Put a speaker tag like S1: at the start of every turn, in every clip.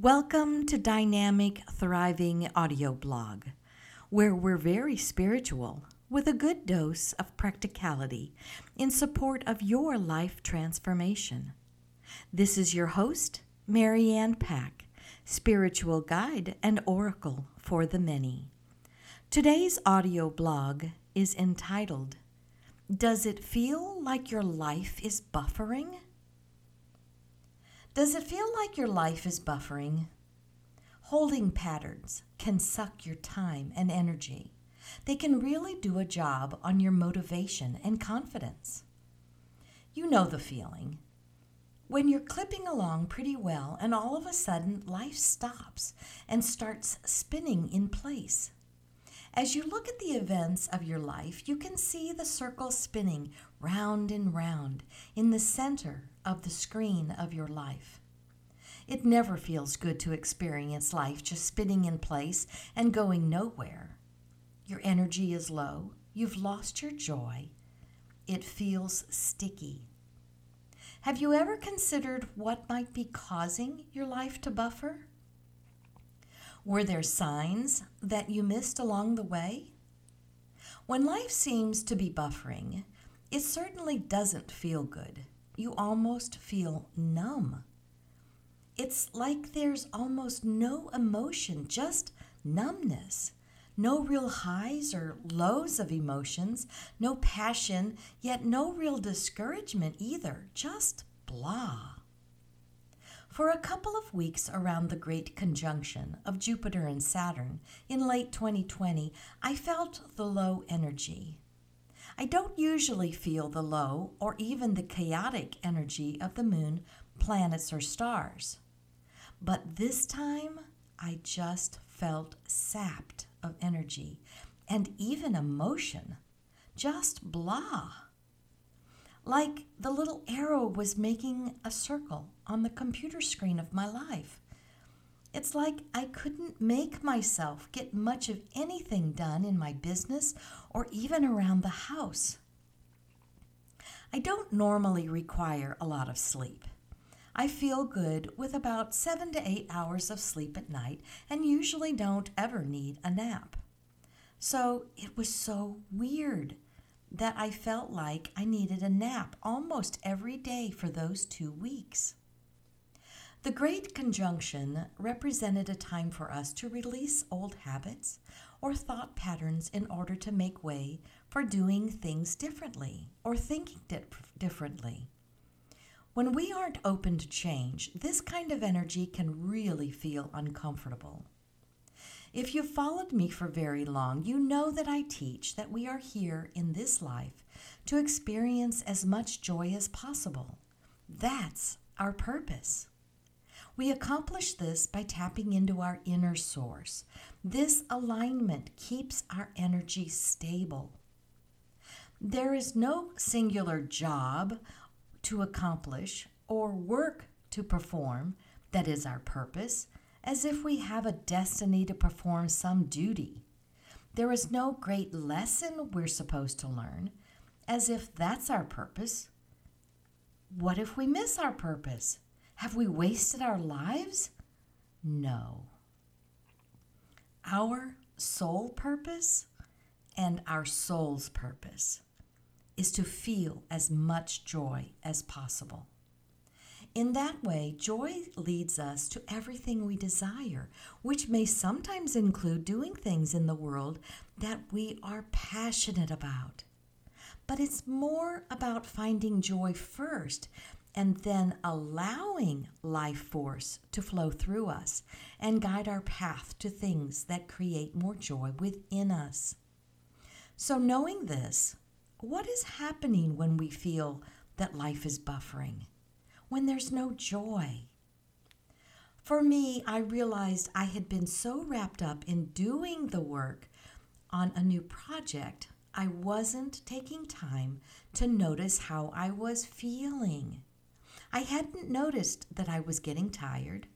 S1: Welcome to Dynamic Thriving Audio Blog, where we're very spiritual with a good dose of practicality in support of your life transformation. This is your host, Mary Ann Pack, spiritual guide and oracle for the many. Today's audio blog is entitled Does It Feel Like Your Life is Buffering? Does it feel like your life is buffering? Holding patterns can suck your time and energy. They can really do a job on your motivation and confidence. You know the feeling. When you're clipping along pretty well, and all of a sudden life stops and starts spinning in place. As you look at the events of your life, you can see the circle spinning round and round in the center of the screen of your life. It never feels good to experience life just spinning in place and going nowhere. Your energy is low, you've lost your joy, it feels sticky. Have you ever considered what might be causing your life to buffer? Were there signs that you missed along the way? When life seems to be buffering, it certainly doesn't feel good you almost feel numb. It's like there's almost no emotion, just numbness. No real highs or lows of emotions, no passion, yet no real discouragement either, just blah. For a couple of weeks around the great conjunction of Jupiter and Saturn in late 2020, I felt the low energy, I don't usually feel the low or even the chaotic energy of the moon, planets, or stars. But this time, I just felt sapped of energy and even emotion. Just blah. Like the little arrow was making a circle on the computer screen of my life. It's like I couldn't make myself get much of anything done in my business or even around the house. I don't normally require a lot of sleep. I feel good with about seven to eight hours of sleep at night and usually don't ever need a nap. So it was so weird that I felt like I needed a nap almost every day for those two weeks. The Great Conjunction represented a time for us to release old habits or thought patterns in order to make way for doing things differently or thinking di- differently. When we aren't open to change, this kind of energy can really feel uncomfortable. If you've followed me for very long, you know that I teach that we are here in this life to experience as much joy as possible. That's our purpose. We accomplish this by tapping into our inner source. This alignment keeps our energy stable. There is no singular job to accomplish or work to perform that is our purpose, as if we have a destiny to perform some duty. There is no great lesson we're supposed to learn, as if that's our purpose. What if we miss our purpose? Have we wasted our lives? No. Our soul purpose and our soul's purpose is to feel as much joy as possible. In that way, joy leads us to everything we desire, which may sometimes include doing things in the world that we are passionate about. But it's more about finding joy first and then allowing life force to flow through us and guide our path to things that create more joy within us. So, knowing this, what is happening when we feel that life is buffering? When there's no joy? For me, I realized I had been so wrapped up in doing the work on a new project, I wasn't taking time to notice how I was feeling. I hadn't noticed that I was getting tired.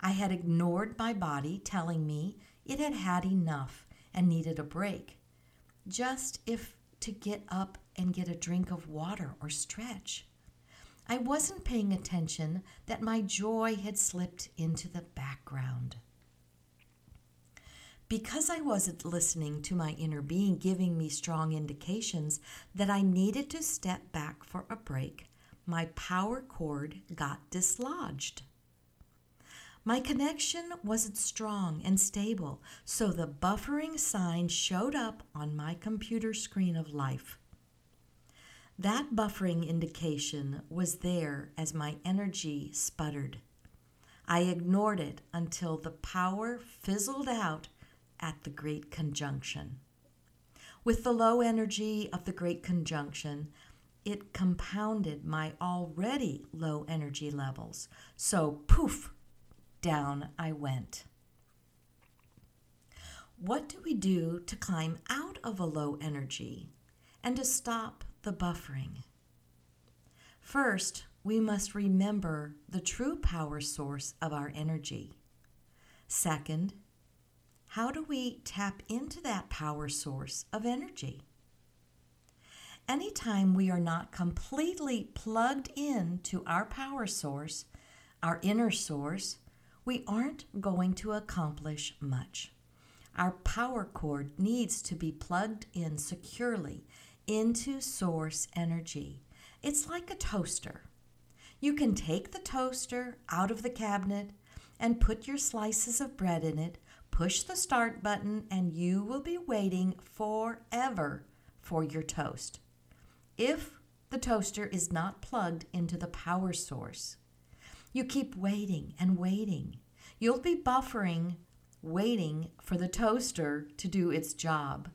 S1: I had ignored my body telling me it had had enough and needed a break, just if to get up and get a drink of water or stretch. I wasn't paying attention that my joy had slipped into the background. Because I wasn't listening to my inner being giving me strong indications that I needed to step back for a break, my power cord got dislodged. My connection wasn't strong and stable, so the buffering sign showed up on my computer screen of life. That buffering indication was there as my energy sputtered. I ignored it until the power fizzled out at the Great Conjunction. With the low energy of the Great Conjunction, it compounded my already low energy levels. So, poof, down I went. What do we do to climb out of a low energy and to stop the buffering? First, we must remember the true power source of our energy. Second, how do we tap into that power source of energy? Anytime we are not completely plugged in to our power source, our inner source, we aren't going to accomplish much. Our power cord needs to be plugged in securely into source energy. It's like a toaster. You can take the toaster out of the cabinet and put your slices of bread in it, push the start button, and you will be waiting forever for your toast. If the toaster is not plugged into the power source, you keep waiting and waiting. You'll be buffering, waiting for the toaster to do its job.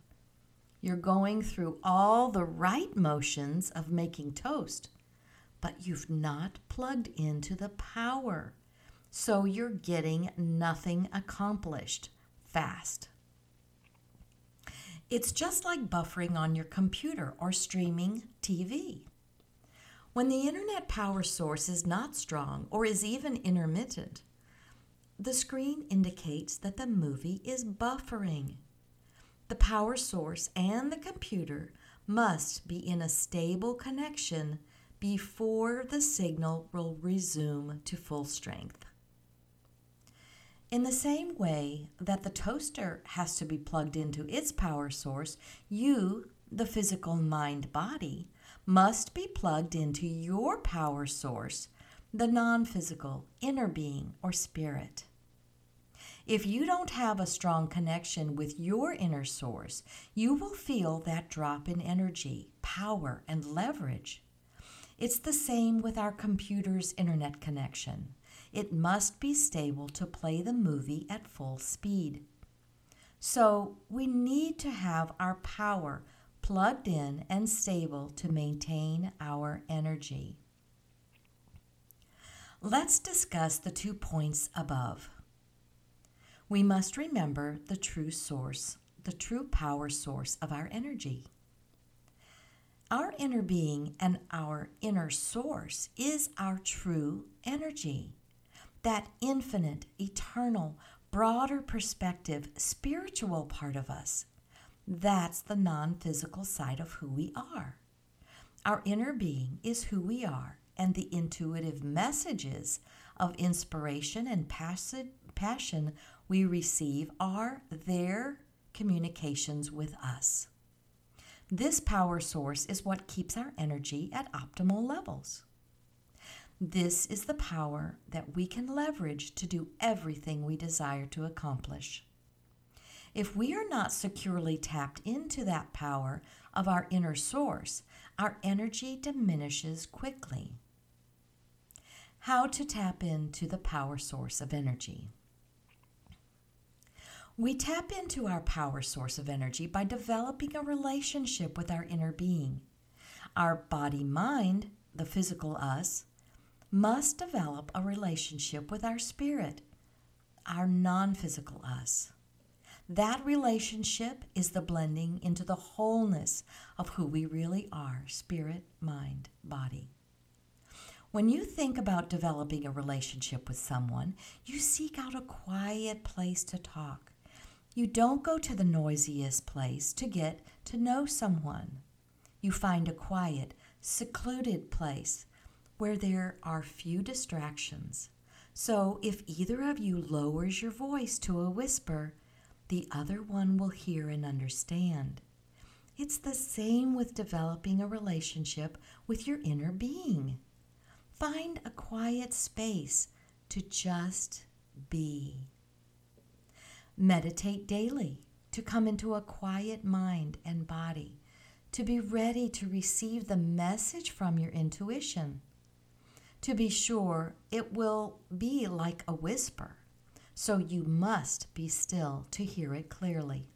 S1: You're going through all the right motions of making toast, but you've not plugged into the power. So you're getting nothing accomplished fast. It's just like buffering on your computer or streaming TV. When the internet power source is not strong or is even intermittent, the screen indicates that the movie is buffering. The power source and the computer must be in a stable connection before the signal will resume to full strength. In the same way that the toaster has to be plugged into its power source, you, the physical mind body, must be plugged into your power source, the non physical inner being or spirit. If you don't have a strong connection with your inner source, you will feel that drop in energy, power, and leverage. It's the same with our computer's internet connection. It must be stable to play the movie at full speed. So, we need to have our power plugged in and stable to maintain our energy. Let's discuss the two points above. We must remember the true source, the true power source of our energy. Our inner being and our inner source is our true energy. That infinite, eternal, broader perspective, spiritual part of us that's the non physical side of who we are. Our inner being is who we are, and the intuitive messages of inspiration and passion we receive are their communications with us. This power source is what keeps our energy at optimal levels. This is the power that we can leverage to do everything we desire to accomplish. If we are not securely tapped into that power of our inner source, our energy diminishes quickly. How to tap into the power source of energy. We tap into our power source of energy by developing a relationship with our inner being. Our body mind, the physical us, must develop a relationship with our spirit, our non physical us. That relationship is the blending into the wholeness of who we really are spirit, mind, body. When you think about developing a relationship with someone, you seek out a quiet place to talk. You don't go to the noisiest place to get to know someone. You find a quiet, secluded place where there are few distractions. So if either of you lowers your voice to a whisper, the other one will hear and understand. It's the same with developing a relationship with your inner being. Find a quiet space to just be. Meditate daily to come into a quiet mind and body, to be ready to receive the message from your intuition. To be sure, it will be like a whisper, so you must be still to hear it clearly.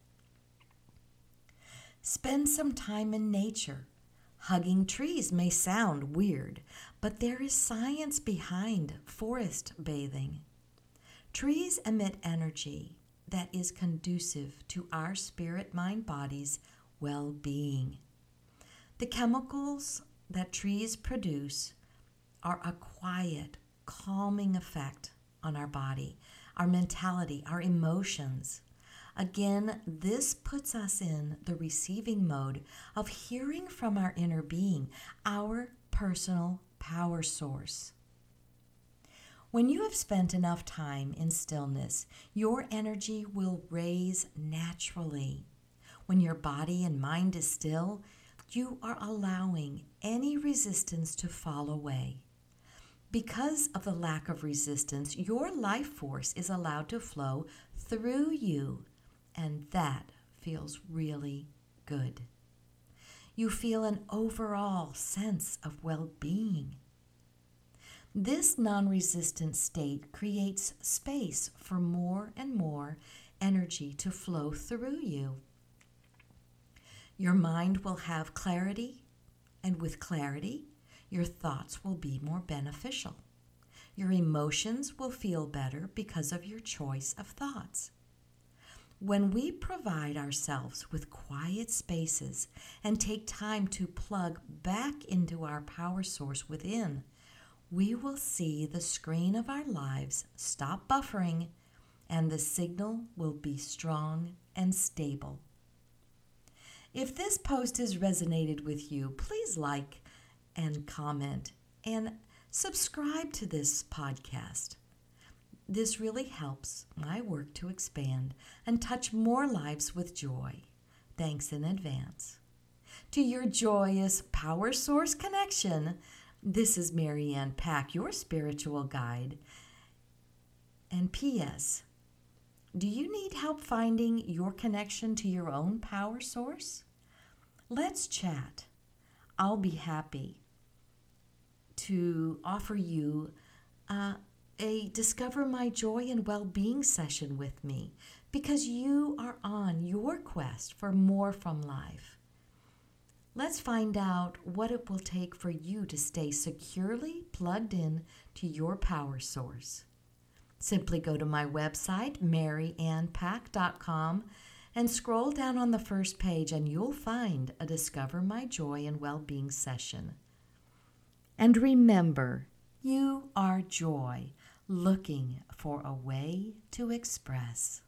S1: Spend some time in nature. Hugging trees may sound weird, but there is science behind forest bathing. Trees emit energy that is conducive to our spirit mind body's well being. The chemicals that trees produce are a quiet, calming effect on our body, our mentality, our emotions. Again, this puts us in the receiving mode of hearing from our inner being, our personal power source. When you have spent enough time in stillness, your energy will raise naturally. When your body and mind is still, you are allowing any resistance to fall away. Because of the lack of resistance, your life force is allowed to flow through you, and that feels really good. You feel an overall sense of well being. This non resistant state creates space for more and more energy to flow through you. Your mind will have clarity, and with clarity, your thoughts will be more beneficial. Your emotions will feel better because of your choice of thoughts. When we provide ourselves with quiet spaces and take time to plug back into our power source within, we will see the screen of our lives stop buffering and the signal will be strong and stable. If this post has resonated with you, please like and comment and subscribe to this podcast. This really helps my work to expand and touch more lives with joy. Thanks in advance. To your joyous power source connection, this is Mary Ann Pack, your spiritual guide. And P.S. Do you need help finding your connection to your own power source? Let's chat. I'll be happy to offer you uh, a Discover My Joy and Well Being session with me because you are on your quest for more from life. Let's find out what it will take for you to stay securely plugged in to your power source. Simply go to my website, maryannpack.com, and scroll down on the first page, and you'll find a Discover My Joy and Well Being session. And remember, you are joy looking for a way to express.